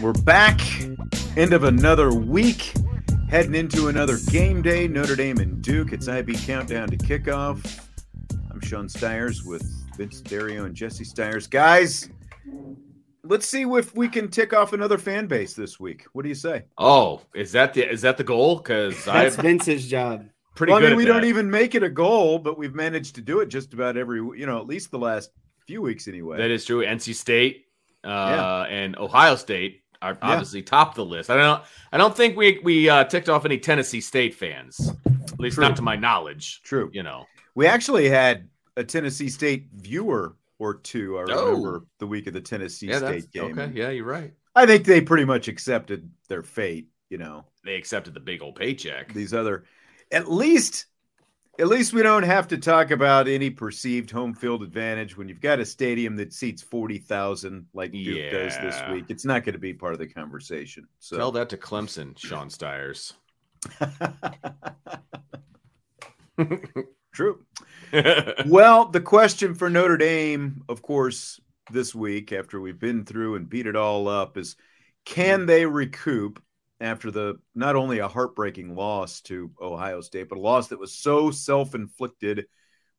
We're back. End of another week. Heading into another game day. Notre Dame and Duke. It's IB Countdown to Kickoff. I'm Sean Stiers with Vince Dario and Jesse Stiers. Guys, let's see if we can tick off another fan base this week. What do you say? Oh, is that the is that the goal? Because that's Vince's job. Pretty well, I mean, we that. don't even make it a goal, but we've managed to do it just about every, you know, at least the last few weeks anyway. That is true. NC State uh, yeah. and Ohio State are obviously yeah. top the list. I don't I don't think we we uh, ticked off any Tennessee State fans, at least True. not to my knowledge. True. You know, we actually had a Tennessee State viewer or two. I remember oh. the week of the Tennessee yeah, State game. Okay, yeah, you're right. I think they pretty much accepted their fate. You know, they accepted the big old paycheck. These other, at least at least we don't have to talk about any perceived home field advantage when you've got a stadium that seats 40,000 like Duke yeah. does this week. It's not going to be part of the conversation. So tell that to Clemson, Sean Stiers. True. well, the question for Notre Dame, of course, this week after we've been through and beat it all up is can hmm. they recoup after the not only a heartbreaking loss to Ohio State, but a loss that was so self-inflicted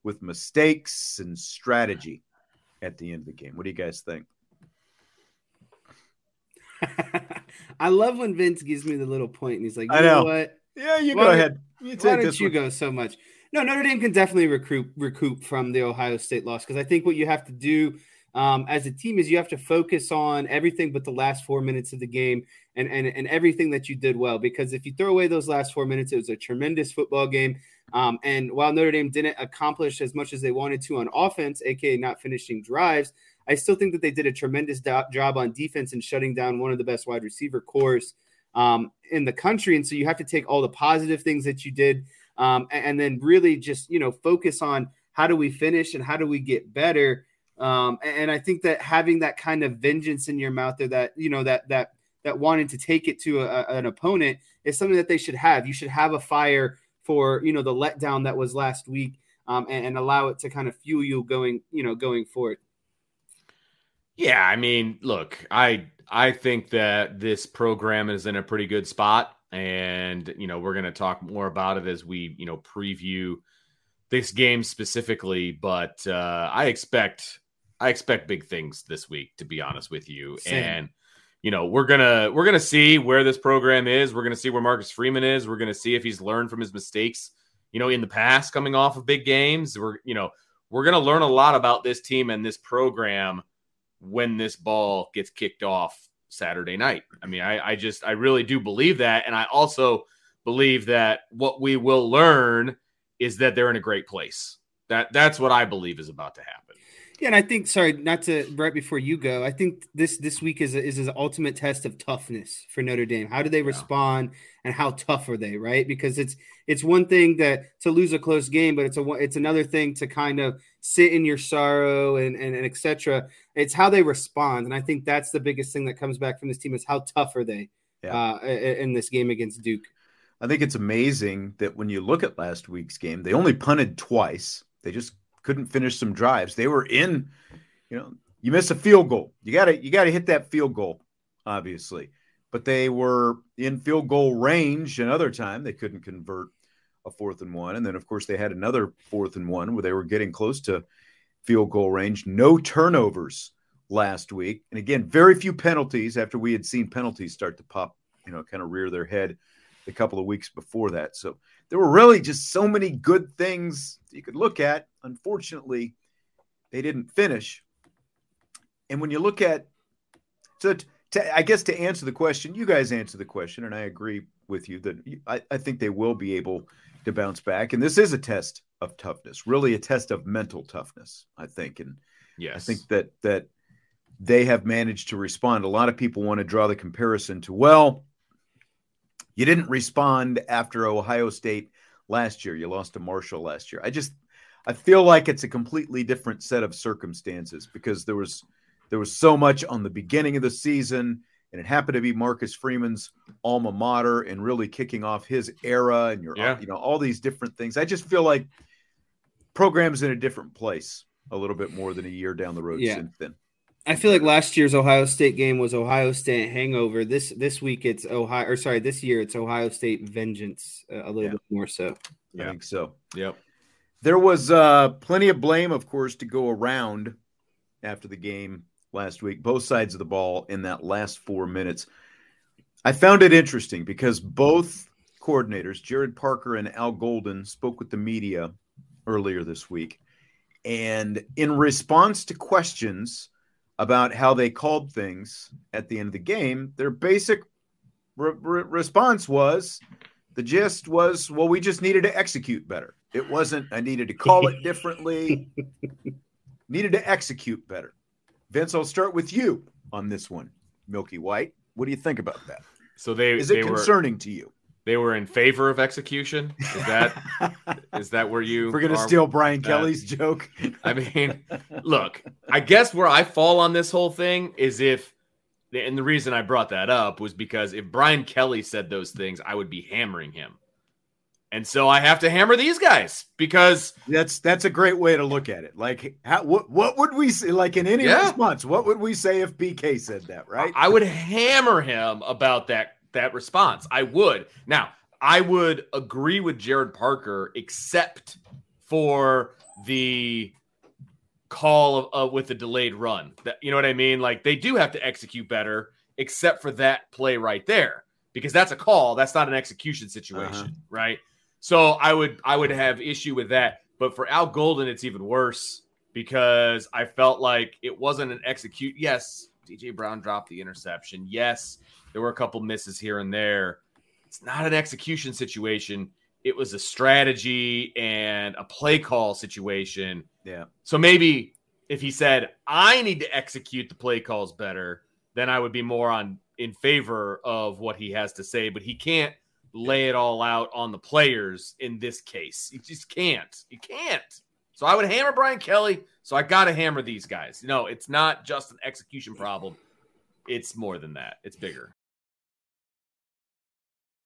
with mistakes and strategy at the end of the game. What do you guys think? I love when Vince gives me the little point and he's like, I know. know what? Yeah, you why go ahead. You why don't you one. go so much? No, Notre Dame can definitely recoup recoup from the Ohio State loss because I think what you have to do um, as a team is you have to focus on everything but the last four minutes of the game and, and, and everything that you did well. Because if you throw away those last four minutes, it was a tremendous football game. Um, and while Notre Dame didn't accomplish as much as they wanted to on offense, aka not finishing drives, I still think that they did a tremendous do- job on defense and shutting down one of the best wide receiver cores um, in the country. And so you have to take all the positive things that you did um, and, and, then really just you know focus on how do we finish and how do we get better. Um, and I think that having that kind of vengeance in your mouth, there, that you know that that that wanted to take it to a, an opponent, is something that they should have. You should have a fire for you know the letdown that was last week, um, and, and allow it to kind of fuel you going you know going forward. Yeah, I mean, look, I I think that this program is in a pretty good spot, and you know we're going to talk more about it as we you know preview this game specifically. But uh, I expect I expect big things this week, to be honest with you. Same. And you know, we're gonna we're gonna see where this program is. We're gonna see where Marcus Freeman is. We're gonna see if he's learned from his mistakes, you know, in the past coming off of big games. We're you know, we're gonna learn a lot about this team and this program when this ball gets kicked off Saturday night. I mean, I, I just I really do believe that. And I also believe that what we will learn is that they're in a great place. That that's what I believe is about to happen. Yeah, and I think sorry, not to right before you go. I think this this week is a, is an ultimate test of toughness for Notre Dame. How do they yeah. respond, and how tough are they? Right, because it's it's one thing that to lose a close game, but it's a it's another thing to kind of sit in your sorrow and and, and etc. It's how they respond, and I think that's the biggest thing that comes back from this team is how tough are they yeah. uh, in this game against Duke. I think it's amazing that when you look at last week's game, they only punted twice. They just couldn't finish some drives. They were in, you know, you miss a field goal. You got to you got to hit that field goal, obviously. but they were in field goal range another time. They couldn't convert a fourth and one. And then, of course, they had another fourth and one where they were getting close to field goal range. No turnovers last week. And again, very few penalties after we had seen penalties start to pop, you know, kind of rear their head a couple of weeks before that. So there were really just so many good things you could look at. Unfortunately, they didn't finish. And when you look at, so to, I guess to answer the question, you guys answer the question, and I agree with you that I, I think they will be able to bounce back. And this is a test of toughness, really a test of mental toughness, I think. And yes. I think that that they have managed to respond. A lot of people want to draw the comparison to, well, you didn't respond after Ohio State last year. You lost to Marshall last year. I just I feel like it's a completely different set of circumstances because there was there was so much on the beginning of the season and it happened to be Marcus Freeman's alma mater and really kicking off his era and your yeah. you know all these different things. I just feel like programs in a different place a little bit more than a year down the road yeah. since then. I feel like last year's Ohio State game was Ohio State hangover. This this week it's Ohio or sorry, this year it's Ohio State vengeance uh, a little yeah. bit more so. Yeah. I think so. Yep. There was uh, plenty of blame, of course, to go around after the game last week, both sides of the ball in that last four minutes. I found it interesting because both coordinators, Gerad Parker and Al Golden, spoke with the media earlier this week. And in response to questions about how they called things at the end of the game, their basic re- re- response was the gist was, well, we just needed to execute better. It wasn't, I needed to call it differently, needed to execute better. Vince, I'll start with you on this one. Milky White, what do you think about that? So they is it they concerning were, to you? They were in favor of execution. Is that is that where you? We're gonna steal Brian Kelly's joke. I mean, look, I guess where I fall on this whole thing is if, and the reason I brought that up was because if Brian Kelly said those things, I would be hammering him. And so I have to hammer these guys because that's that's a great way to look at it. Like, how, what what would we say? Like in any yeah. response, what would we say if BK said that? Right? I would hammer him about that that response. I would. Now, I would agree with Gerad Parker, except for the call of, uh, with the delayed run. That you know what I mean? Like they do have to execute better, except for that play right there, because that's a call. That's not an execution situation, uh-huh. right? So I would I would have issue with that. But for Al Golden, it's even worse because I felt like it wasn't an execute. Yes, DJ Brown dropped the interception. Yes, there were a couple misses here and there. It's not an execution situation. It was a strategy and a play call situation. Yeah. So maybe if he said, I need to execute the play calls better, then I would be more on in favor of what he has to say. But he can't lay it all out on the players in this case. You just can't. You can't. So I would hammer Brian Kelly. So I got to hammer these guys. No, it's not just an execution problem. It's more than that. It's bigger.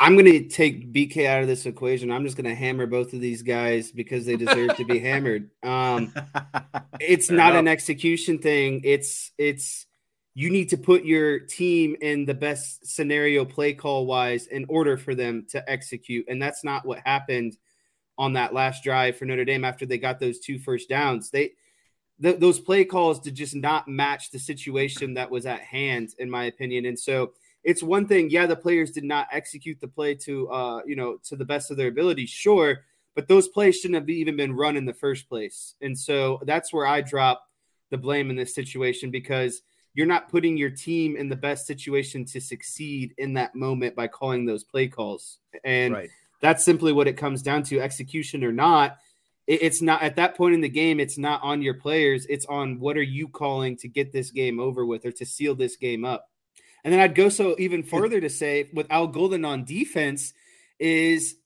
I'm going to take BK out of this equation. I'm just going to hammer both of these guys because they deserve to be hammered. Um, it's Fair not enough. an execution thing. It's it's you need to put your team in the best scenario play call wise in order for them to execute, and that's not what happened on that last drive for Notre Dame after they got those two first downs. They th- those play calls did just not match the situation that was at hand, in my opinion, and so it's one thing yeah the players did not execute the play to uh you know to the best of their ability sure but those plays shouldn't have even been run in the first place. And so that's where i drop the blame in this situation because you're not putting your team in the best situation to succeed in that moment by calling those play calls. And right. that's simply what it comes down to execution or not. It's not at that point in the game it's not on your players it's on what are you calling to get this game over with or to seal this game up and then I'd go so even further to say with Al Golden on defense is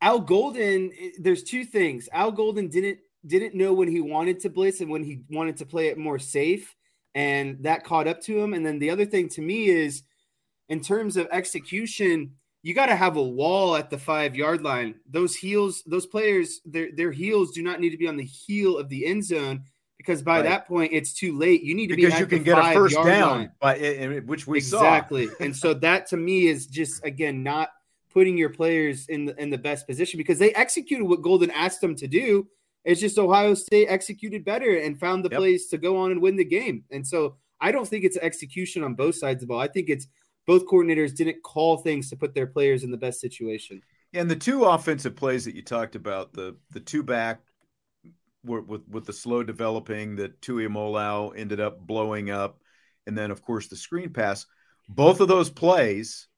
Al Golden. eh, There's two things. Al Golden didn't didn't know when he wanted to blitz and when he wanted to play it more safe, and that caught up to him. And then the other thing to me is, in terms of execution, you got to have a wall at the five yard line. Those heels, those players, their their heels do not need to be on the heel of the end zone because by Right. that point it's too late. You need to Because be you can get a first down, line eh, eh, which we saw. exactly and so that to me is just again not putting your players in the in the best position because they executed what golden asked them to do it's just ohio state executed better and found the Yep. plays to go on and win the game and so i don't think it's execution on both sides of the ball i think it's both coordinators didn't call things to put their players in the best situation And the two offensive plays that you talked about, the the two back with with the slow developing that Tuimoloau ended up blowing up, and then of course the screen pass. Both of those plays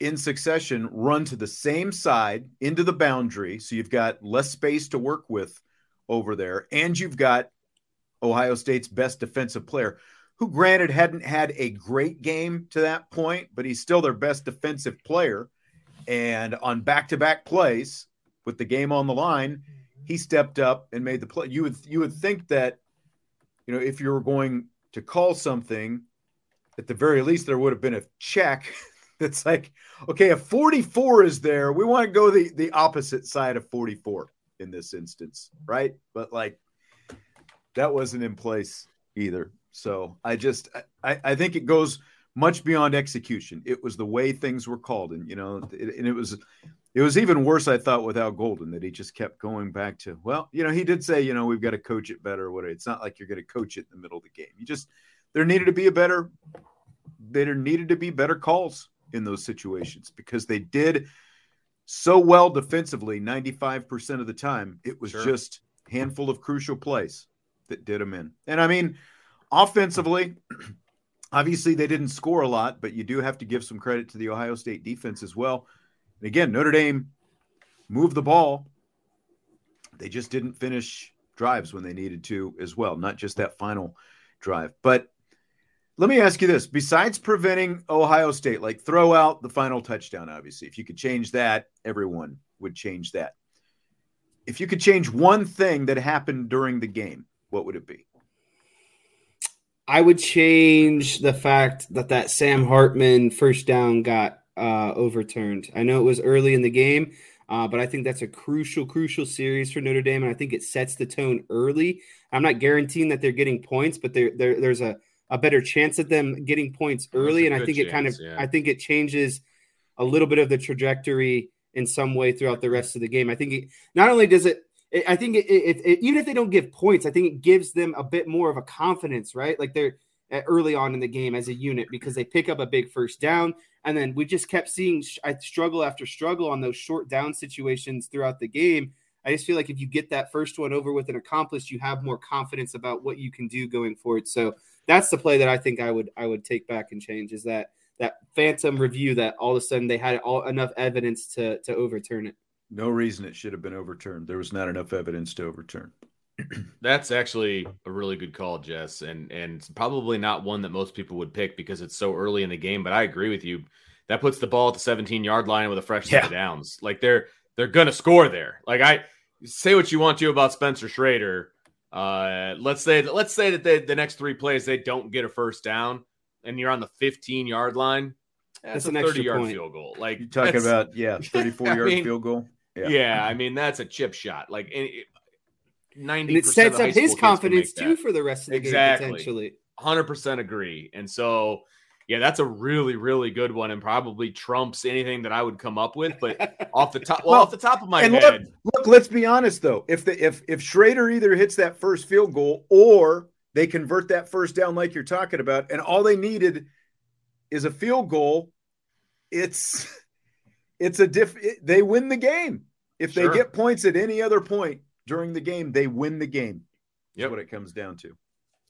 in succession run to the same side into the boundary, so you've got less space to work with over there, and you've got Ohio State's best defensive player, who granted hadn't had a great game to that point, but he's still their best defensive player. And on back-to-back plays with the game on the line, he stepped up and made the play. You would you would think that, you know, if you were going to call something, at the very least there would have been a check that's like, okay, if 44 is there, we want to go the the opposite side of 44 in this instance, right? But like that wasn't in place either. So I just I, I think it goes much beyond execution. It was the way things were called, and you know, it, and it was it was even worse. I thought without Golden that he just kept going back to well, you know, he did say you know we've got to coach it better. What it's not like you're going to coach it in the middle of the game. You just there needed to be a better there needed to be better calls in those situations because they did so well defensively 95% of the time. It was Sure. just handful of crucial plays that did them in. And I mean, offensively, obviously they didn't score a lot, but you do have to give some credit to the Ohio State defense as well. And again, Notre Dame moved the ball. They just didn't finish drives when they needed to as well, not just that final drive. But let me ask you this besides preventing Ohio State, like throw out the final touchdown, obviously. If you could change that, everyone would change that. If you could change one thing that happened during the game, what would it be? I would change the fact that that Sam Hartman first down got uh, overturned. I know it was early in the game, uh, but I think that's a crucial, crucial series for Notre Dame, and I think it sets the tone early. I'm not guaranteeing that they're getting points, but there, there there's a, a better chance of them getting points early, and I think it kind of yeah. I think it changes a little bit of the trajectory in some way throughout the rest of the game. I think it not only does it- I think it, it, it, even if they don't give points, I think it gives them a bit more of a confidence, right? Like they're uh, early on in the game as a unit because they pick up a big first down, and then we just kept seeing I struggle after struggle on those short down situations throughout the game. I just feel like if you get that first one over with and accomplished, you have more confidence about what you can do going forward. So that's the play that I think I would I would take back and change is that that phantom review that all of a sudden they had all enough evidence to to overturn it. No reason it should have been overturned. There was not enough evidence to overturn. That's actually a really good call, Jess, and and probably not one that most people would pick because it's so early in the game. But I agree with you. That puts the ball at the 17 yard line with a fresh set of downs. Like they're they're gonna score there. Like I say what you want to about Spencer Schrader. Uh, let's say that let's say that they, the next three plays they don't get a first down, and you're on the 15 yard line. That's, That's a an 30 extra yard point. field goal. Like You talking about yeah, 34 I yard mean, field goal? Yeah. Yeah. I mean that's a chip shot. Like 90% it sets up his school kids can confidence too for the rest of the Exactly. game potentially. 100% agree. And so, yeah, that's a really, really good one and probably trumps anything that I would come up with. But off the top, well, Well, off the top of my and look, head, look, let's be honest though. If the if if Schrader either hits that first field goal or they convert that first down like you're talking about, and all they needed is a field goal, it's it's a diff. It, they win the game. If they get points at any other point during the game, they win the game. That's Yep. what it comes down to.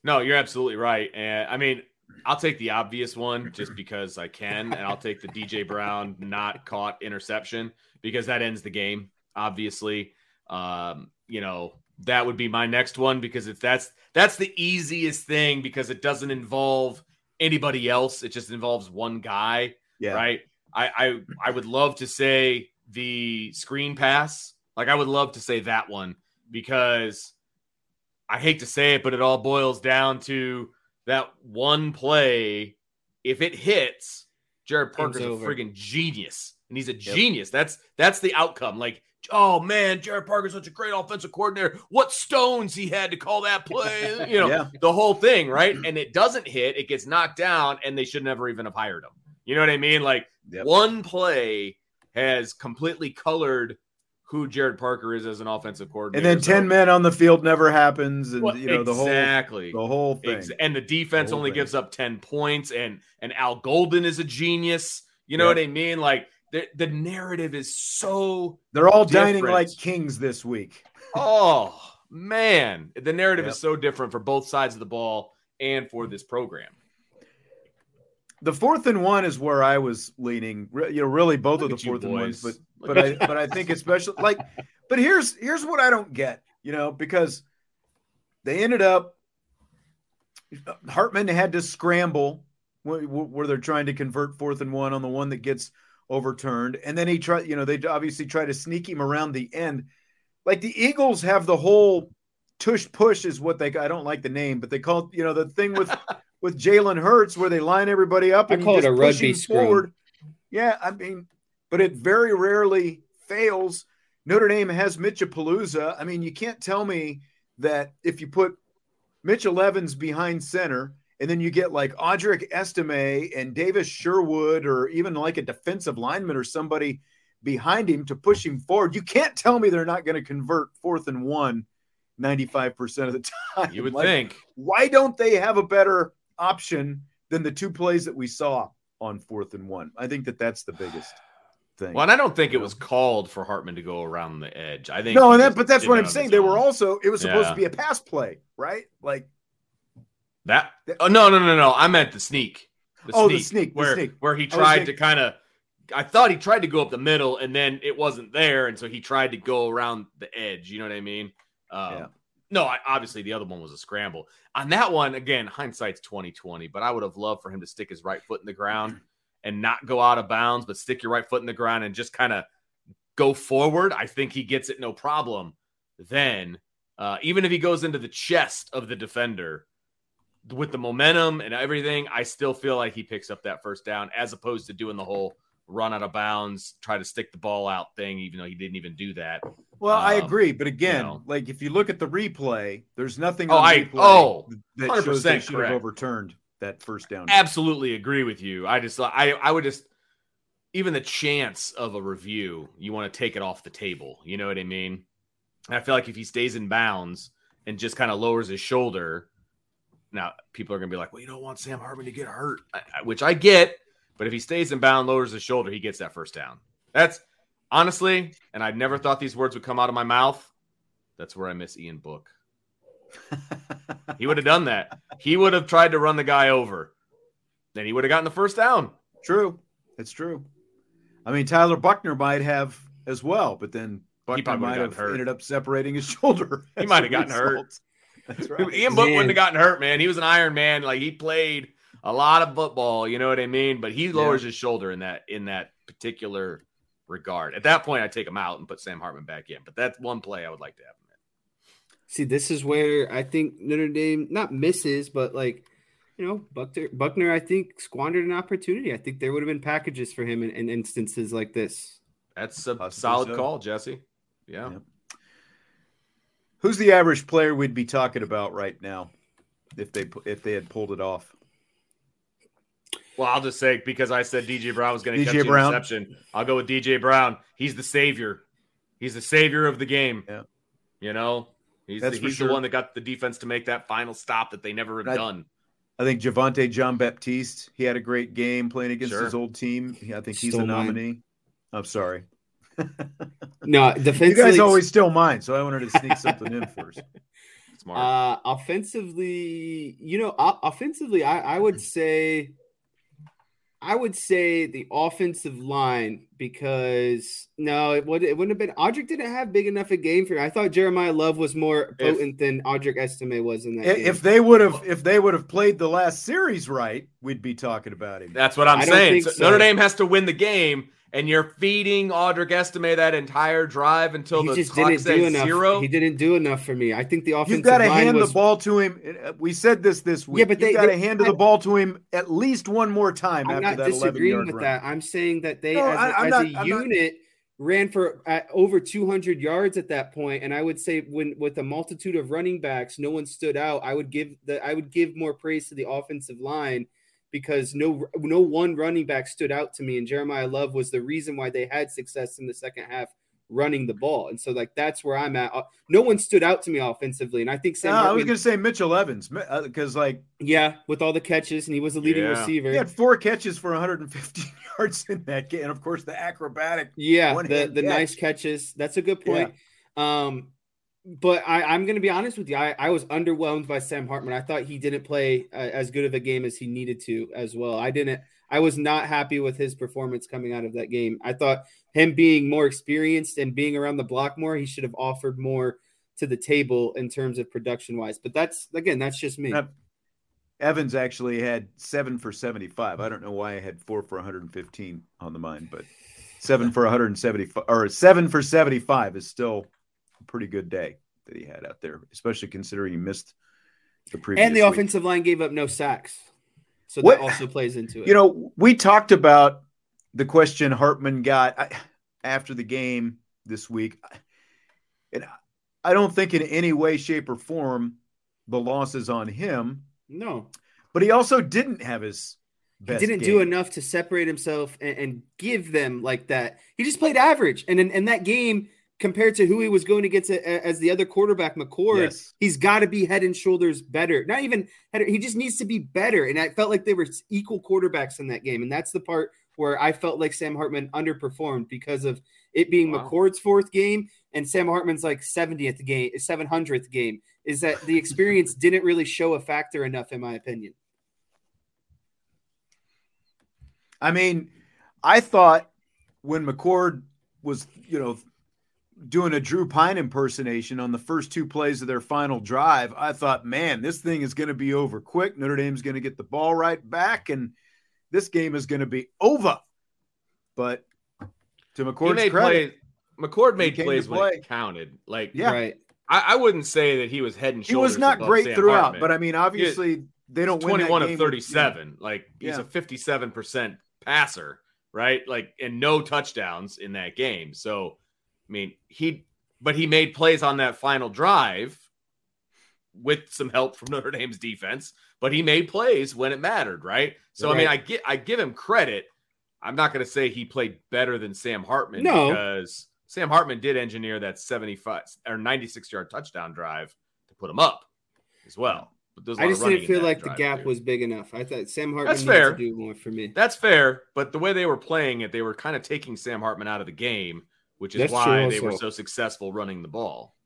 no, you're absolutely right. And I mean, I'll take the obvious one just because I can, and I'll take the DJ Brown not caught interception because that ends the game. Obviously, um, you know that would be my next one because it's that's that's the easiest thing because it doesn't involve anybody else. It just involves one guy. Yeah. right? I, I I would love to say the screen pass. Like I would love to say that one because I hate to say it, but it all boils down to that one play. If it hits, Gerad Parker's a friggin' genius, and he's a genius. That's that's the outcome. Like, oh man, Gerad Parker's such a great offensive coordinator. What stones he had to call that play? You know, Yeah. the whole thing, right? And it doesn't hit, it gets knocked down, and they should never even have hired him. You know what I mean? Like Yep. one play has completely colored who Gerad Parker is as an offensive coordinator. And then So- 10 men on the field never happens. And Well, you know, the whole exactly. the whole thing. Ex- and the defense The only thing. gives up 10 points and and Al Golden is a genius. You know Yep. what I mean? Like the, the narrative is so They're all dining like kings this week. oh man, the narrative Yep. is so different for both sides of the ball and for this program. The fourth and one is where I was leaning. Re- You know, really both Look of the fourth and ones, but but I but I think especially like, but here's here's what I don't get. You know, because they ended up Hartman had to scramble where, where they're trying to convert fourth and one on the one that gets overturned, and then he tried. You know, they obviously try to sneak him around the end. Like the Eagles have the whole tush push is what they. I don't like the name, but they call it, you know the thing with with Jalen Hurts where they line everybody up and you call it just a push rugby him forward. Yeah, I mean, but it very rarely fails. Notre Dame has Mitchapalooza. I mean, you can't tell me that if you put Mitchell Evans behind center and then you get like Audric Estime and Davis Sherwood or even like a defensive lineman or somebody behind him to push him forward, you can't tell me they're not going to convert fourth and one 95% of the time. You would Like, think. why don't they have a better option than the two plays that we saw on fourth and one? I think that that's the biggest thing. Well, and I don't think it was called for Hartman to go around the edge. I think no, and that, but that's what I'm saying. They were also it was supposed Yeah. to be a pass play, right? Like That oh no no no no! I meant the sneak. The Oh, the sneak, the sneak. where he tried to kind of. I thought he tried to go up the middle, and then it wasn't there, and so he tried to go around the edge. You know what I mean? Um, Yeah. No, I, obviously the other one was a scramble. On that one, again, hindsight's twenty twenty. But I would have loved for him to stick his right foot in the ground and not go out of bounds, but stick your right foot in the ground and just kind of go forward. I think he gets it no problem. Then, uh, even if he goes into the chest of the defender, with the momentum and everything, I still feel like he picks up that first down as opposed to doing the whole run out of bounds, try to stick the ball out thing, even though he didn't even do that. Well, I Um, agree, but again, know. like if you look at the replay, there's nothing Oh, on I- replay oh, that shows they should have overturned that first down. Absolutely agree with you. I just, I, I would just, even the chance of a review, you want to take it off the table. You know what I mean? And I feel like if he stays in bounds and just kind of lowers his shoulder, now people are going to be like, well, you don't want Sam Hartman to get hurt, I, I- which I get. But if he stays in bound, lowers his shoulder, he gets that first down. That's honestly, and I never thought these words would come out of my mouth. That's where I miss Ian Book. He would have done that. He would have tried to run the guy over. Then he would have gotten the first down. True, it's true. I mean, Tyler Buchner might have as well, but then Buchner might would've hurt. ended up separating his shoulder. He might have gotten hurt. That's right. Ian Book Man. wouldn't have gotten hurt, man. He was an Iron Man. Like he played a lot of football. You know what I mean? But he lowers his shoulder in that in that particular regard. At that point, I take him out and put Sam Hartman back in. But that's one play I would like to have him in. See, this is where I think Notre Dame not misses, but like you know, Buckner, Buchner, I think squandered an opportunity. I think there would have been packages for him in, in instances like this. That's a Possibly solid so. call, Jesse. Yeah. Yep. Who's the average player we'd be talking about right now if they if they had pulled it off? Well, I'll just say because I said DJ Brown was going to catch Brown. interception. I'll go with DJ Brown. He's the savior. He's the savior of the game. Yeah. You know, he's, the, he's sure. the one that got the defense to make that final stop that they never have I, done. I think Javontae Jean-Baptiste, he had a great game playing against sure. his old team. I think he's Still a nominee. Mine. I'm sorry. no, defensively, you guys always steal mine, so I wanted to sneak something in first. Smart. Uh, offensively, you know, offensively, I, I would say I would say the offensive line because no, it would it wouldn't have been. Audric didn't have big enough a game for me. I thought Jeremiyah Love was more potent if, than Audric Estime was in that. If, if they would have, if they would have played the last series right, we'd be talking about him. That's what I'm I saying. So so. Notre Dame has to win the game, and you're feeding Audric Estime that entire drive until he the just clock didn't enough. zero. He didn't do enough for me. I think the offensive. You've got to hand was... the ball to him. Uh, we said this this week. Yeah, but they got to hand the ball to him at least one more time. I'm after not disagreeing with run. that. I'm saying that they, no, as, I, as not, a I'm unit. Not... Ran for uh, over 200 yards at that point, and I would say when with a multitude of running backs, no one stood out. I would give the I would give more praise to the offensive line because no no one running back stood out to me, and Jeremiyah Love was the reason why they had success in the second half running the ball. And so like that's where I'm at. Uh, no one stood out to me offensively, and I think Sam. No, Hartman, I was going to say Mitchell Evans because uh, like yeah, with all the catches, and he was a leading yeah. receiver. He had four catches for 150 yards in that game, and of course the acrobatic. Yeah, the the catch. nice catches. That's a good point. Yeah. Um, but I, am going to be honest with you. I, I, was underwhelmed by Sam Hartman. I thought he didn't play uh, as good of a game as he needed to as well. I didn't. I was not happy with his performance coming out of that game. I thought him being more experienced and being around the block more, he should have offered more to the table in terms of production wise. But that's again, that's just me. Evans actually had seven for 75. I don't know why I had four for 115 on the mind, but seven for 175 or seven for 75 is still pretty good day that he had out there, especially considering he missed the previous. And the week. offensive line gave up no sacks, so what, that also plays into it. You know, we talked about the question Hartman got after the game this week, and I don't think in any way, shape, or form the loss is on him. No, but he also didn't have his he didn't game. do enough to separate himself and, and, give them like that. He just played average, and in, in that game, compared to who he was going against uh, as the other quarterback, McCord, yes. he's got to be head and shoulders better. Not even head, he just needs to be better. And I felt like they were equal quarterbacks in that game. And that's the part where I felt like Sam Hartman underperformed because of it being wow. McCord's fourth game and Sam Hartman's like 70th game, 700th game. Is that the experience didn't really show a factor enough, in my opinion. I mean, I thought when McCord was, you know, doing a Drew Pyne impersonation on the first two plays of their final drive, I thought, man, this thing is going to be over quick. Notre Dame's going to get the ball right back, and this game is going to be over. But to McCord's credit, play, McCord made plays play. when it counted. Like, yeah, right. I, I, wouldn't say that he was head and shoulders. He was not great Sam throughout, Hartman. but I mean, obviously they don't win. 21 of 37. With, like he's yeah. a 57 percent passer, right? Like, and no touchdowns in that game. So I mean, he but he made plays on that final drive with some help from Notre Dame's defense, but he made plays when it mattered, right? So right. I mean, I get I give him credit. I'm not going to say he played better than Sam Hartman no. because Sam Hartman did engineer that 75 or 96 yard touchdown drive to put him up as well. I just didn't feel like the gap was big enough. I thought Sam Hartman That's fair. to do more for me. That's fair, but the way they were playing it, they were kind of taking Sam Hartman out of the game which is That's why they were so successful running the ball.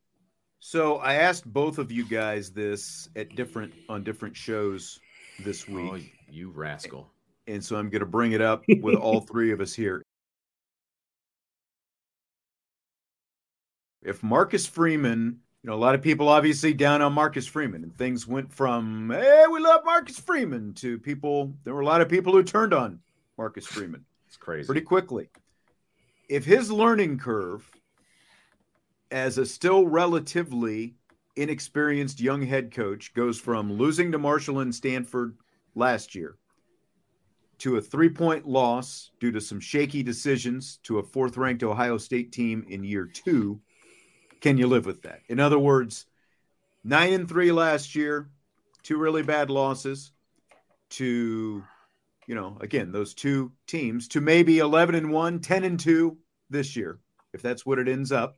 So I asked both of you guys this at different on different shows this oh, week. Oh, you rascal. And so I'm going to bring it up with all three of us here. If Marcus Freeman, you know, a lot of people obviously down on Marcus Freeman, and things went from, hey, we love Marcus Freeman to people, there were a lot of people who turned on Marcus Freeman. It's crazy. Pretty quickly. If his learning curve as a still relatively inexperienced young head coach goes from losing to Marshall and Stanford last year to a three point loss due to some shaky decisions to a fourth ranked Ohio State team in year two, can you live with that? In other words, nine and three last year, two really bad losses to, you know, again, those two teams to maybe 11 and 1, 10 and 2 this year, if that's what it ends up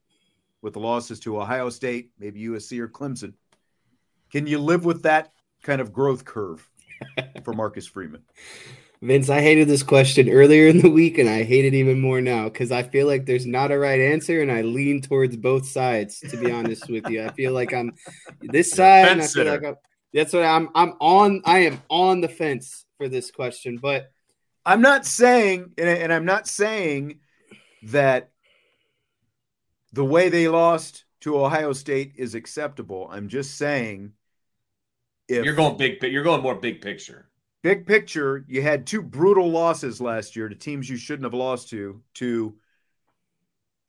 with the losses to Ohio State, maybe USC or Clemson. Can you live with that kind of growth curve for Marcus Freeman? Vince, I hated this question earlier in the week, and I hate it even more now because I feel like there's not a right answer, and I lean towards both sides. To be honest with you, I feel like I'm this side, and I feel like I'm, that's what I'm. I'm on. I am on the fence for this question, but I'm not saying, and I'm not saying that the way they lost to Ohio State is acceptable. I'm just saying if you're going big, you're going more big picture. Big picture, you had two brutal losses last year to teams you shouldn't have lost to. To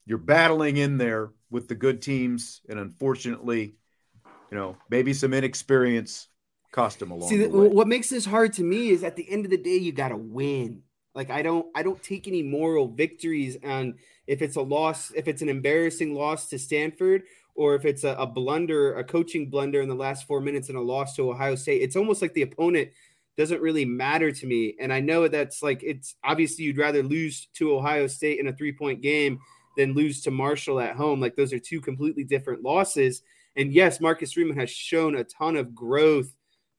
you're battling in there with the good teams, and unfortunately, you know, maybe some inexperience cost them along. See, what makes this hard to me is at the end of the day, you got to win. Like I don't, I don't take any moral victories on if it's a loss, if it's an embarrassing loss to Stanford, or if it's a, a blunder, a coaching blunder in the last four minutes and a loss to Ohio State. It's almost like the opponent doesn't really matter to me. And I know that's like it's obviously you'd rather lose to Ohio State in a three point game than lose to Marshall at home. Like those are two completely different losses. And yes, Marcus Freeman has shown a ton of growth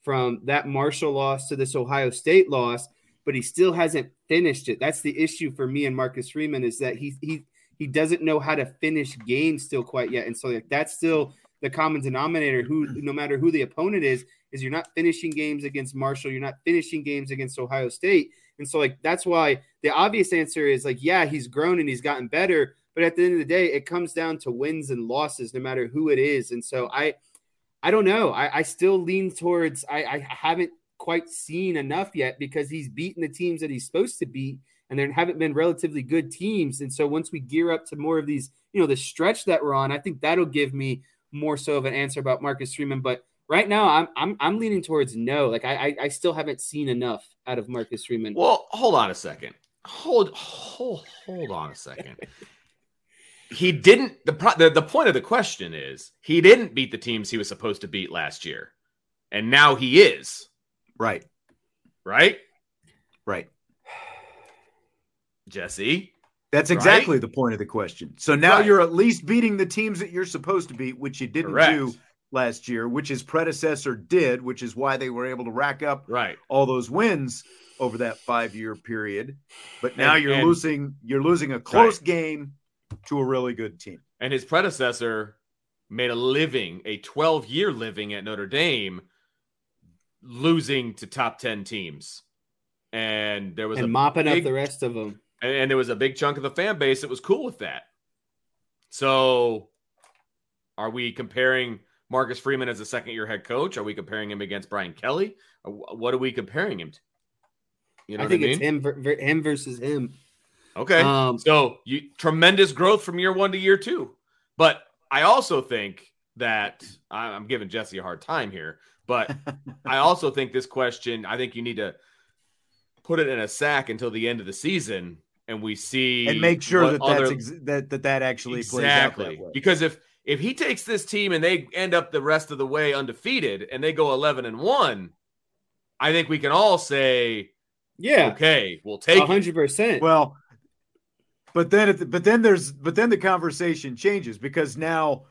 from that Marshall loss to this Ohio State loss but he still hasn't finished it. That's the issue for me and Marcus Freeman is that he he he doesn't know how to finish games still quite yet. And so like that's still the common denominator who no matter who the opponent is is you're not finishing games against Marshall, you're not finishing games against Ohio State. And so like that's why the obvious answer is like yeah, he's grown and he's gotten better, but at the end of the day it comes down to wins and losses no matter who it is. And so I I don't know. I, I still lean towards I, I haven't quite seen enough yet because he's beaten the teams that he's supposed to beat and there haven't been relatively good teams. And so once we gear up to more of these, you know, the stretch that we're on, I think that'll give me more so of an answer about Marcus Freeman. But right now, I'm I'm I'm leaning towards no. Like I I, I still haven't seen enough out of Marcus Freeman. Well, hold on a second. Hold hold hold on a second. he didn't the, the the point of the question is he didn't beat the teams he was supposed to beat last year. And now he is. Right. Right? Right. Jesse. That's exactly right? the point of the question. So now right. you're at least beating the teams that you're supposed to beat, which you didn't Correct. do last year, which his predecessor did, which is why they were able to rack up right. all those wins over that five year period. But now and, you're and, losing you're losing a close right. game to a really good team. And his predecessor made a living, a 12 year living at Notre Dame losing to top 10 teams. And there was and mopping big, up the rest of them. And, and there was a big chunk of the fan base that was cool with that. So are we comparing Marcus Freeman as a second year head coach? Are we comparing him against Brian Kelly? What are we comparing him to? You know I think I mean? it's him, him versus him. Okay. Um, so you tremendous growth from year one to year two. But I also think that I'm giving Jesse a hard time here. But I also think this question, I think you need to put it in a sack until the end of the season and we see and make sure that other... ex- that, that that actually exactly. plays out because if if he takes this team and they end up the rest of the way undefeated and they go 11 and 1 i think we can all say yeah okay we'll take 100% it. well but then but then there's but then the conversation changes because now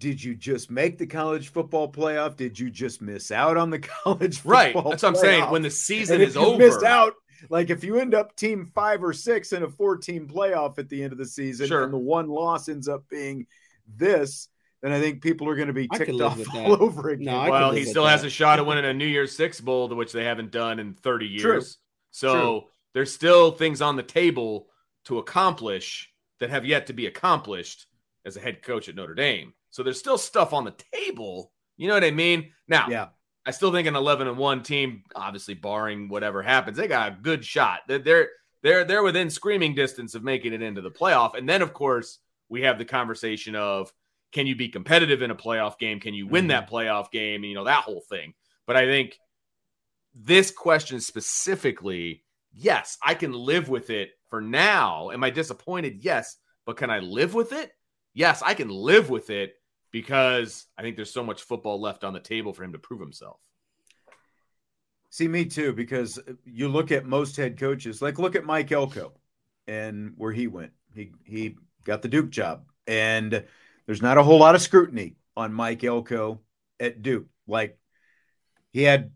did you just make the college football playoff? Did you just miss out on the college right? That's what I'm saying. When the season is over, missed out. Like if you end up team five or six in a four-team playoff at the end of the season, sure. and the one loss ends up being this, then I think people are going to be ticked off all over again. No, well, he still has a shot at winning a New Year's Six bowl, which they haven't done in 30 years. True. So True. there's still things on the table to accomplish that have yet to be accomplished as a head coach at Notre Dame. So there's still stuff on the table. You know what I mean? Now, yeah. I still think an 11 and 1 team, obviously barring whatever happens, they got a good shot. They're, they're they're they're within screaming distance of making it into the playoff. And then of course we have the conversation of can you be competitive in a playoff game? Can you win mm-hmm. that playoff game? You know that whole thing. But I think this question specifically, yes, I can live with it for now. Am I disappointed? Yes, but can I live with it? Yes, I can live with it because I think there's so much football left on the table for him to prove himself. See, me too, because you look at most head coaches, like look at Mike Elko and where he went. He he got the Duke job. And there's not a whole lot of scrutiny on Mike Elko at Duke. Like he had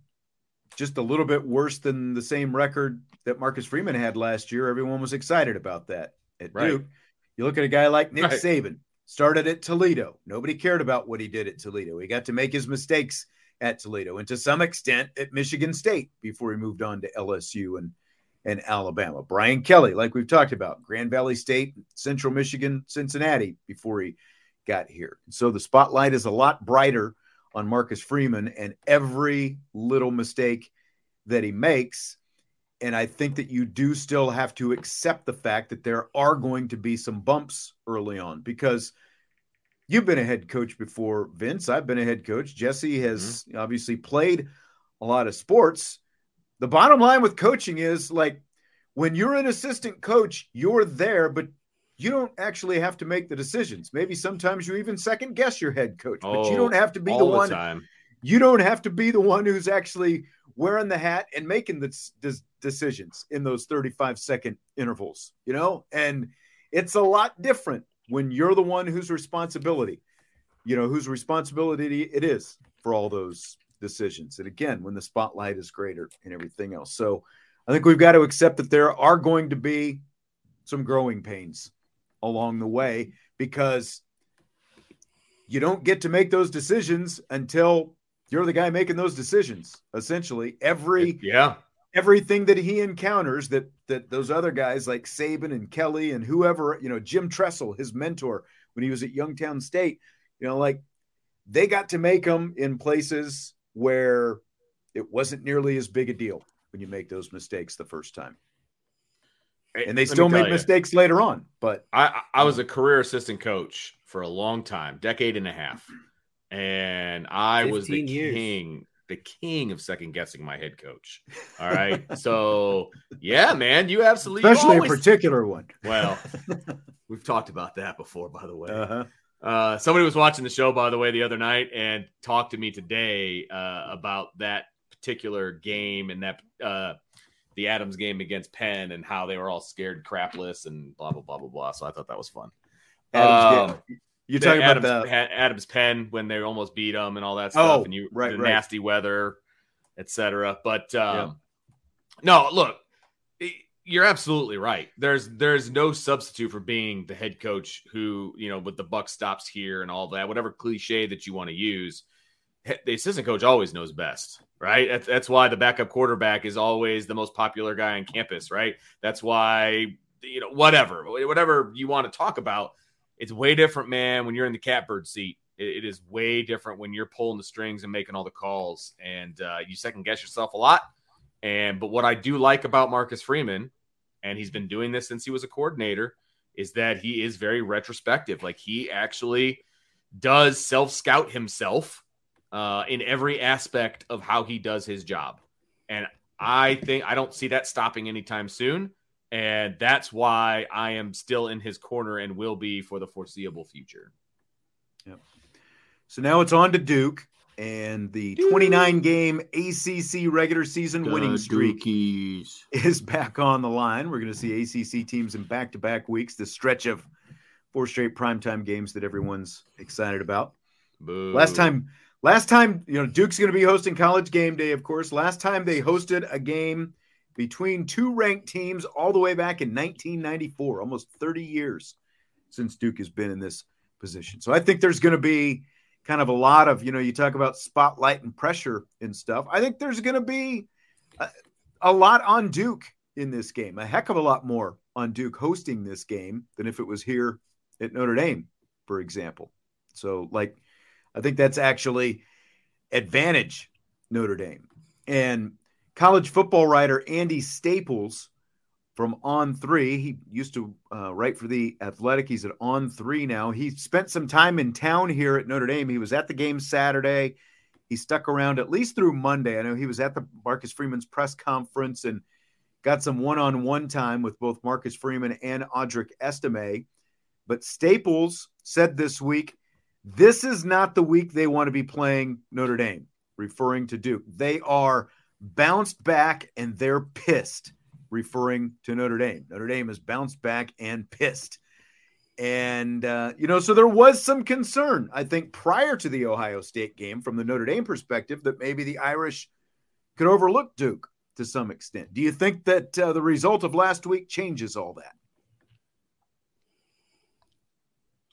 just a little bit worse than the same record that Marcus Freeman had last year. Everyone was excited about that at right. Duke. You look at a guy like Nick right. Saban, started at Toledo. Nobody cared about what he did at Toledo. He got to make his mistakes at Toledo and to some extent at Michigan State before he moved on to LSU and and Alabama. Brian Kelly, like we've talked about, Grand Valley State, Central Michigan, Cincinnati before he got here. So the spotlight is a lot brighter on Marcus Freeman and every little mistake that he makes. And I think that you do still have to accept the fact that there are going to be some bumps early on because You've been a head coach before, Vince. I've been a head coach. Jesse has mm-hmm. obviously played a lot of sports. The bottom line with coaching is like when you're an assistant coach, you're there, but you don't actually have to make the decisions. Maybe sometimes you even second guess your head coach, but oh, you don't have to be the one. Time. You don't have to be the one who's actually wearing the hat and making the decisions in those 35 second intervals, you know? And it's a lot different when you're the one whose responsibility, you know, whose responsibility it is for all those decisions. And again, when the spotlight is greater and everything else. So I think we've got to accept that there are going to be some growing pains along the way because you don't get to make those decisions until you're the guy making those decisions. Essentially, every yeah everything that he encounters that that those other guys like Saban and Kelly and whoever, you know, Jim Tressel, his mentor when he was at Youngstown State, you know, like they got to make them in places where it wasn't nearly as big a deal when you make those mistakes the first time. And they still make mistakes later on, but I I was a career assistant coach for a long time, decade and a half. And I was the years. king the king of second guessing my head coach. All right. so yeah, man, you absolutely especially always... a particular one. Well, we've talked about that before, by the way. Uh-huh. Uh, somebody was watching the show, by the way, the other night and talked to me today uh, about that particular game and that uh, the Adams game against Penn and how they were all scared crapless and blah blah blah blah blah. So I thought that was fun. Adams, um, you're talking Adams, about the Adams Penn when they almost beat them and all that stuff, oh, and you right, the right. nasty weather, etc. But um, yeah. no, look, you're absolutely right. There's there's no substitute for being the head coach who you know with the buck stops here and all that, whatever cliche that you want to use. The assistant coach always knows best, right? That's, that's why the backup quarterback is always the most popular guy on campus, right? That's why you know whatever whatever you want to talk about it's way different, man, when you're in the catbird seat. it, it is way different when you're pulling the strings and making all the calls, and uh, you second guess yourself a lot. And but what I do like about Marcus Freeman, and he's been doing this since he was a coordinator, is that he is very retrospective. Like he actually does self scout himself uh, in every aspect of how he does his job. And I think I don't see that stopping anytime soon. And that's why I am still in his corner and will be for the foreseeable future. Yep. So now it's on to Duke and the 29 game ACC regular season the winning streak Dukies. is back on the line. We're going to see ACC teams in back to back weeks, the stretch of four straight primetime games that everyone's excited about. Boo. Last time, last time, you know, Duke's going to be hosting college game day, of course. Last time they hosted a game between two ranked teams all the way back in 1994, almost 30 years since Duke has been in this position. So I think there's going to be kind of a lot of, you know, you talk about spotlight and pressure and stuff. I think there's going to be a, a, lot on Duke in this game, a heck of a lot more on Duke hosting this game than if it was here at Notre Dame, for example. So, like, I think that's actually advantage Notre Dame. And college football writer Andy Staples from On Three. He used to uh, write for the Athletic. He's at On Three now. He spent some time in town here at Notre Dame. He was at the game Saturday. He stuck around at least through Monday. I know he was at the Marcus Freeman's press conference and got some one-on-one time with both Marcus Freeman and Audric Estime. But Staples said this week, this is not the week they want to be playing Notre Dame, referring to Duke. They are bounced back and they're pissed, referring to Notre Dame. Notre Dame is bounced back and pissed. And, uh, you know, so there was some concern, I think, prior to the Ohio State game from the Notre Dame perspective that maybe the Irish could overlook Duke to some extent. Do you think that uh, the result of last week changes all that?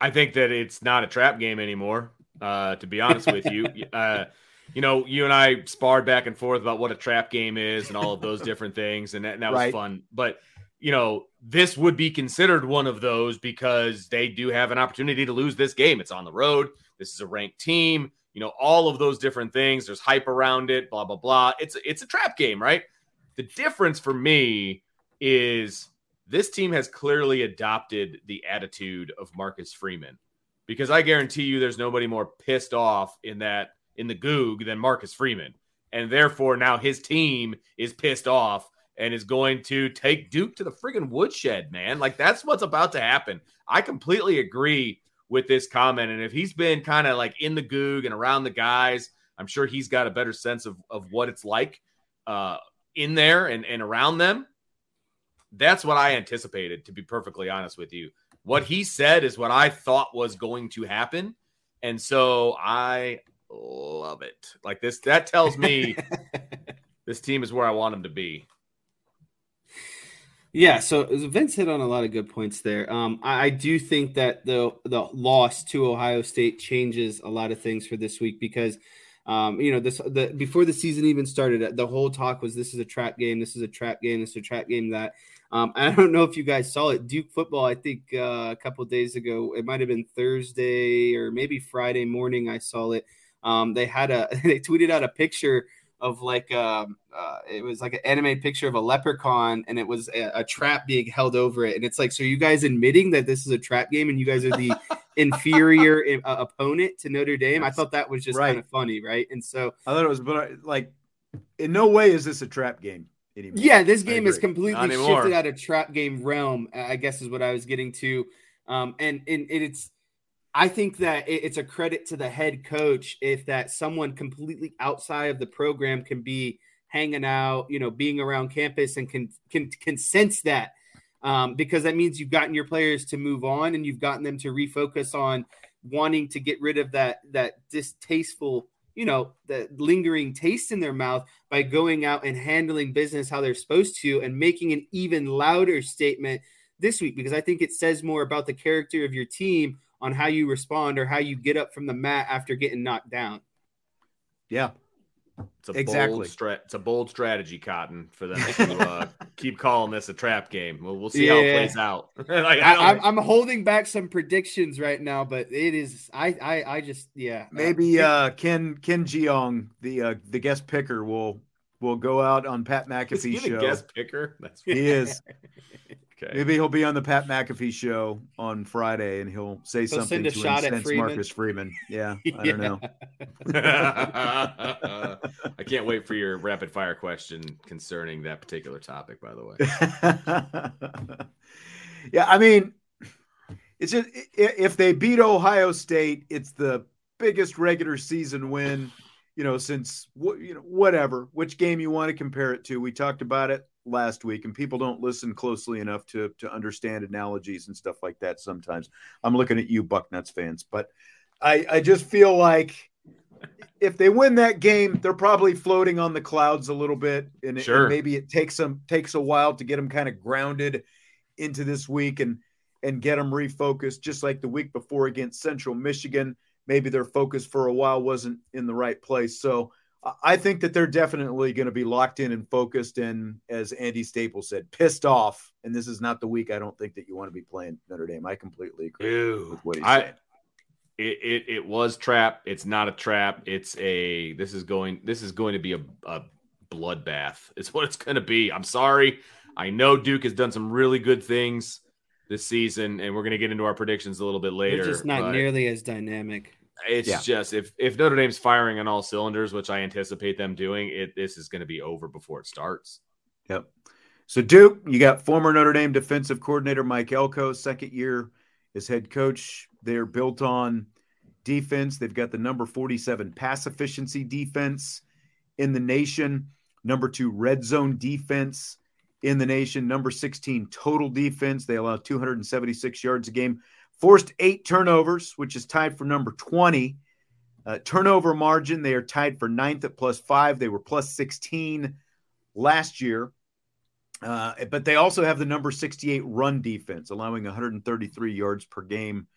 I think that it's not a trap game anymore. Uh, to be honest with you, uh, you know, you and I sparred back and forth about what a trap game is and all of those different things, and that, and that was right. fun. But you know, this would be considered one of those because they do have an opportunity to lose this game. It's on the road. This is a ranked team. You know, all of those different things. There's hype around it. Blah blah blah. It's it's a trap game, right? The difference for me is this team has clearly adopted the attitude of Marcus Freeman because I guarantee you there's nobody more pissed off in that in the Gug than Marcus Freeman. And therefore now his team is pissed off and is going to take Duke to the friggin' woodshed, man. Like that's what's about to happen. I completely agree with this comment. And if he's been kind of like in the Gug and around the guys, I'm sure he's got a better sense of, of what it's like uh, in there and, and around them. That's what I anticipated, to be perfectly honest with you. What he said is what I thought was going to happen. And so I love it. Like this, that tells me this team is where I want them to be. Yeah, so Vince hit on a lot of good points there. Um, I, I, do think that the the loss to Ohio State changes a lot of things for this week because, um, you know, this the before the season even started, the whole talk was this is a trap game, this is a trap game, this is a trap game. That um, I don't know if you guys saw it. Duke football, I think uh, a couple days ago, it might have been Thursday or maybe Friday morning. I saw it. Um, they had a they tweeted out a picture of like um, uh, it was like an anime picture of a leprechaun and it was a, a, trap being held over it and it's like so you guys admitting that this is a trap game and you guys are the inferior uh, opponent to Notre Dame I thought that was just right. kind of funny right and so I thought it was but like in no way is this a trap game anymore. Yeah, this game is completely shifted out of trap game realm. I guess is what I was getting to, um, and, and it's. I think that it's a credit to the head coach if that someone completely outside of the program can be hanging out, you know, being around campus and can can can sense that. Um, because that means you've gotten your players to move on and you've gotten them to refocus on wanting to get rid of that that distasteful you know, the lingering taste in their mouth by going out and handling business how they're supposed to and making an even louder statement this week because I think it says more about the character of your team on how you respond or how you get up from the mat after getting knocked down. Yeah, it's a exactly. bold stra- it's a bold strategy, Cotton, for them to uh, keep calling this a trap game. Well, we'll see yeah. how it plays out. like, I, am holding back some predictions right now, but it is I I, I just yeah. Maybe uh, Ken Ken Jeong, the uh, the guest picker, will will go out on Pat McAfee show. guest picker? That's he is. Okay. Maybe he'll be on the Pat McAfee show on Friday and he'll say he'll something to incense Freeman. Marcus Freeman. Yeah, I don't know. I can't wait for your rapid fire question concerning that particular topic, by the way. yeah, I mean, it's just if they beat Ohio State, it's the biggest regular season win, you know, since you know whatever which game you want to compare it to. We talked about it last week, and people don't listen closely enough to to understand analogies and stuff like that. Sometimes I'm looking at you, Bucknuts fans, but I I just feel like if they win that game, they're probably floating on the clouds a little bit, and, sure. and maybe it takes them takes a while to get them kind of grounded into this week and and get them refocused, just like the week before against Central Michigan. Maybe their focus for a while wasn't in the right place, so I think that they're definitely going to be locked in and focused and, as Andy Staples said, pissed off. And this is not the week I don't think that you want to be playing Notre Dame. I completely agree Ew. with what he I, said. It, it, it was trap. It's not a trap. It's a this is going this is going to be a, a bloodbath. It's what it's going to be. I'm sorry. I know Duke has done some really good things this season, and we're going to get into our predictions a little bit later. They're just not nearly as dynamic. It's yeah. just if if Notre Dame's firing on all cylinders, which I anticipate them doing, it this is going to be over before it starts. Yep. So Duke, you got former Notre Dame defensive coordinator Mike Elko, second year as head coach. They're built on defense. They've got the number 47 pass efficiency defense in the nation, number two red zone defense in the nation, number 16 total defense. They allow 276 yards a game, forced eight turnovers, which is tied for number 20. Uh, turnover margin, they are tied for ninth at plus five. They were plus 16 last year. Uh, but they also have the number 68 run defense, allowing 133 yards per game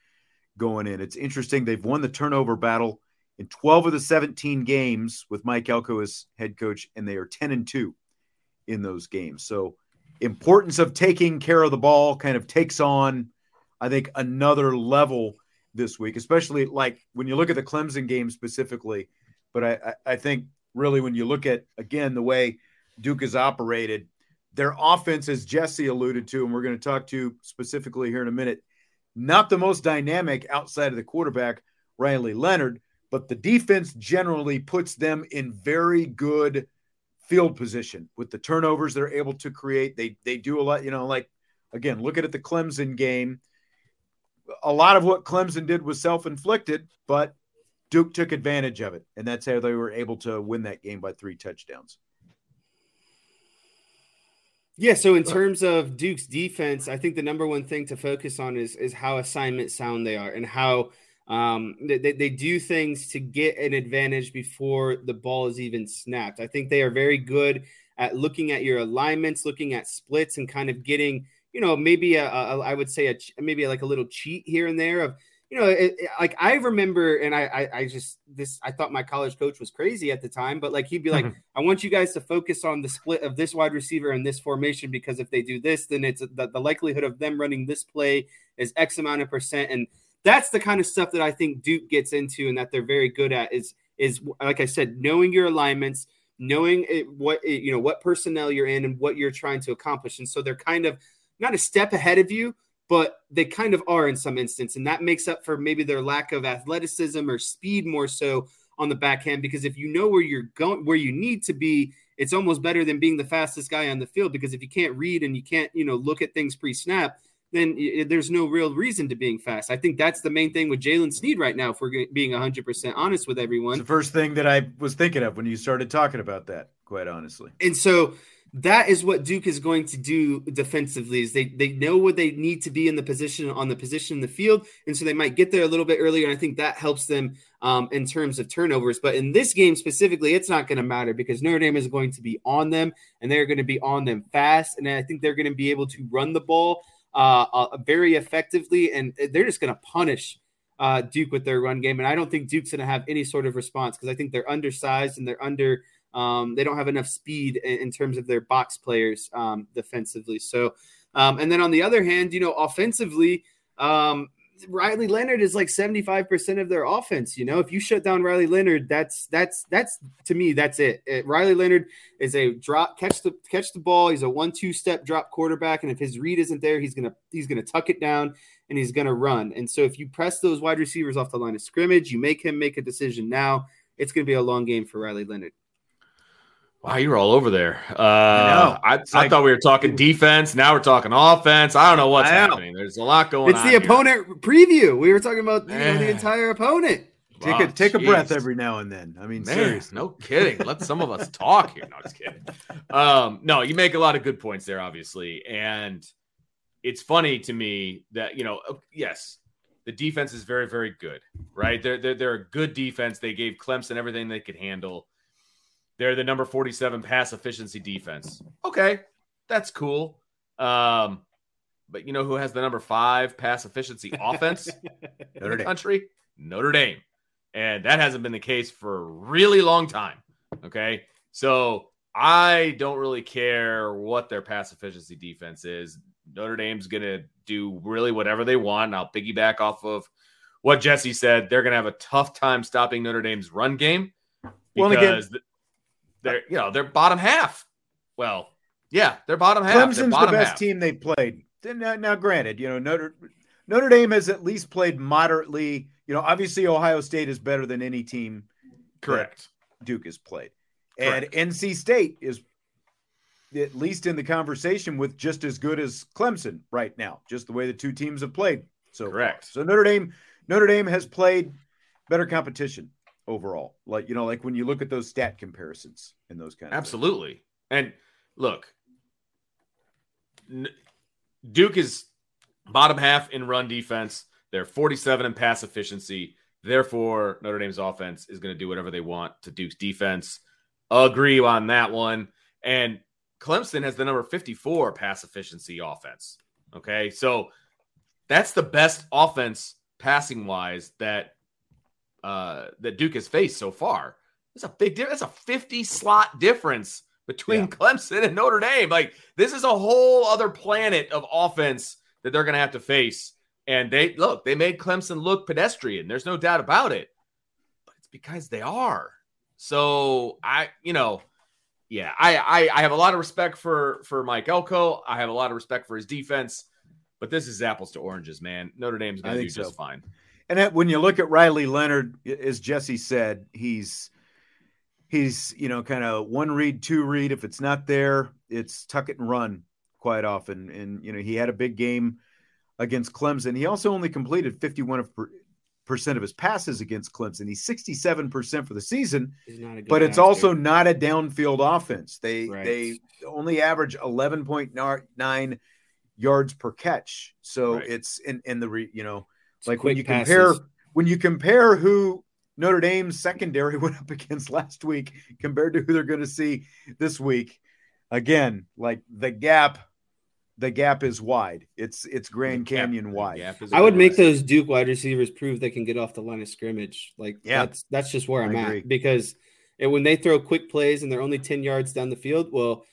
going in. It's interesting. They've won the turnover battle in 12 of the 17 games with Mike Elko as head coach, and they are 10 and 2 in those games. So, importance of taking care of the ball kind of takes on, I think, another level this week, especially like when you look at the Clemson game specifically. But I, I think really when you look at, again, the way Duke is operated, their offense, as Jesse alluded to, and we're going to talk to specifically here in a minute, not the most dynamic outside of the quarterback, Riley Leonard, but the defense generally puts them in very good field position with the turnovers they're able to create. They they do a lot, you know, like again, look at the Clemson game. A lot of what Clemson did was self-inflicted, but Duke took advantage of it, and that's how they were able to win that game by three touchdowns. Yeah, so in terms of Duke's defense, I think the number one thing to focus on is is how assignment sound they are and how um, they, they do things to get an advantage before the ball is even snapped. I think they are very good at looking at your alignments, looking at splits, and kind of getting, you know, maybe a, a I would say a maybe like a little cheat here and there of you know, it, it, like I remember, and I, I, I, just this, I thought my college coach was crazy at the time, but like he'd be like, mm-hmm. I want you guys to focus on the split of this wide receiver and this formation because if they do this, then it's the, the likelihood of them running this play is X amount of percent, and that's the kind of stuff that I think Duke gets into and that they're very good at. Is is like I said, knowing your alignments, knowing it, what it, you know, what personnel you're in, and what you're trying to accomplish, and so they're kind of not a step ahead of you but they kind of are in some instance. And that makes up for maybe their lack of athleticism or speed more so on the backhand. Because if you know where you're going, where you need to be, it's almost better than being the fastest guy on the field. Because if you can't read and you can't, you know, look at things pre snap, then there's no real reason to being fast. I think that's the main thing with Jaylen Sneed right now, if we're being 100% honest with everyone. It's the first thing that I was thinking of when you started talking about that, quite honestly. And so that is what Duke is going to do defensively. Is they they know what they need to be in the position on the position in the field, and so they might get there a little bit earlier. And I think that helps them um, in terms of turnovers. But in this game specifically, it's not going to matter because Notre Dame is going to be on them, and they're going to be on them fast. And I think they're going to be able to run the ball uh, uh, very effectively, and they're just going to punish uh, Duke with their run game. And I don't think Duke's going to have any sort of response because I think they're undersized and they're under um, they don't have enough speed in, in terms of their box players um, defensively. So, um, and then on the other hand, you know, offensively, um, Riley Leonard is like 75% of their offense. You know, if you shut down Riley Leonard, that's that's that's to me, that's it. it. Riley Leonard is a drop catch the catch the ball. He's a one-two step drop quarterback. And if his read isn't there, he's gonna he's gonna tuck it down and he's gonna run. And so if you press those wide receivers off the line of scrimmage, you make him make a decision now, it's gonna be a long game for Riley Leonard. Wow, you're all over there. Uh, I, I, like, I, thought we were talking defense. Now we're talking offense. I don't know what's happening. There's a lot going it's on. It's the here. opponent preview. We were talking about you know, the entire opponent. Take a take a breath every now and then. I mean, Man, seriously. No kidding. Let some of us talk here. No, just kidding. Um, no, you make a lot of good points there, obviously, and it's funny to me that you know, yes, the defense is very, very good, right? They're they're, they're a good defense. They gave Clemson everything they could handle they're the number 47 pass efficiency defense. Okay, that's cool. Um, but you know who has the number five pass efficiency offense in the country? Notre Dame. And that hasn't been the case for a really long time. Okay. So I don't really care what their pass efficiency defense is. Notre Dame's going to do really whatever they want. And I'll piggyback off of what Jesse said. They're going to have a tough time stopping Notre Dame's run game because well, again, they're you know they're bottom half. Well, Yeah, they're bottom half. Clemson's bottom the best half. team they've played. Now, now, granted, you know Notre Notre Dame has at least played moderately. You know, obviously Ohio State is better than any team. Correct. Duke has played, Correct. and NC State is at least in the conversation with just as good as Clemson right now. Just the way the two teams have played. So. Correct. So Notre Dame, Notre Dame has played better competition overall. Like you know, like when you look at those stat comparisons and those kind of things. Absolutely. And look, Duke is bottom half in run defense. They're 47 in pass efficiency. Therefore, Notre Dame's offense is going to do whatever they want to Duke's defense. Agree on that one. And Clemson has the number 54 pass efficiency offense. Okay. So that's the best offense passing wise that uh that Duke has faced so far. It's a big difference. That's a 50 slot difference between Yeah. Clemson and Notre Dame. Like this is a whole other planet of offense that they're going to have to face. And they look, they made Clemson look pedestrian. There's no doubt about it. But it's because they are. So I, you know, yeah, I, I I have a lot of respect for for Mike Elko. I have a lot of respect for his defense. But this is apples to oranges, man. Notre Dame's going to do so. just fine. And that, when you look at Riley Leonard, as Jesse said, he's he's you know kind of one read, two read. If it's not there, it's tuck it and run quite often. And you know he had a big game against Clemson. He also only completed fifty one percent of his passes against Clemson. He's sixty seven percent for the season, He's not a good but it's also not a downfield offense. They Right. they only average eleven point nine yards per catch. So Right. it's in in the re, you know like when you passes. compare when you compare who Notre Dame's secondary went up against last week compared to who they're going to see this week, again, like the gap, the gap is wide. It's it's Grand The gap- Canyon the wide. I would make those Duke wide receivers prove they can get off the line of scrimmage. Like Yeah. that's that's just where I I'm agree. at because and when they throw quick plays and they're only 10 yards down the field, well,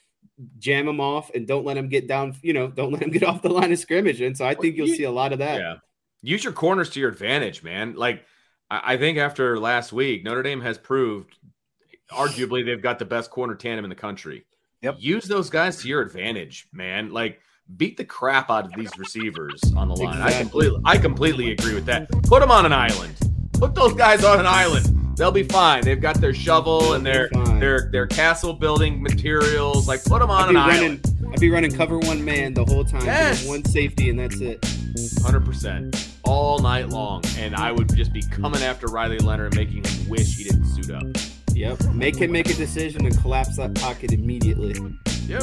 jam them off and don't let them get down, you know, don't let them get off the line of scrimmage. And so I think you'll see a lot of that. Yeah. Use your corners to your advantage, man. Like I, I think after last week, Notre Dame has proved arguably they've got the best corner tandem in the country. Yep. Use those guys to your advantage, man. Like beat the crap out of these receivers on the line. I completely I completely agree with that. Put them on an island. Put those guys on an island. They'll be fine. They've got their shovel and their They'll be fine. their their castle building materials. Like put them on I'd an be island. I'd be running cover one man the whole time. Yes. One safety and that's it. Hundred percent, all night long, and I would just be coming after Riley Leonard, and making him wish he didn't suit up. Yep. Make him make a decision and collapse that pocket immediately. Yep.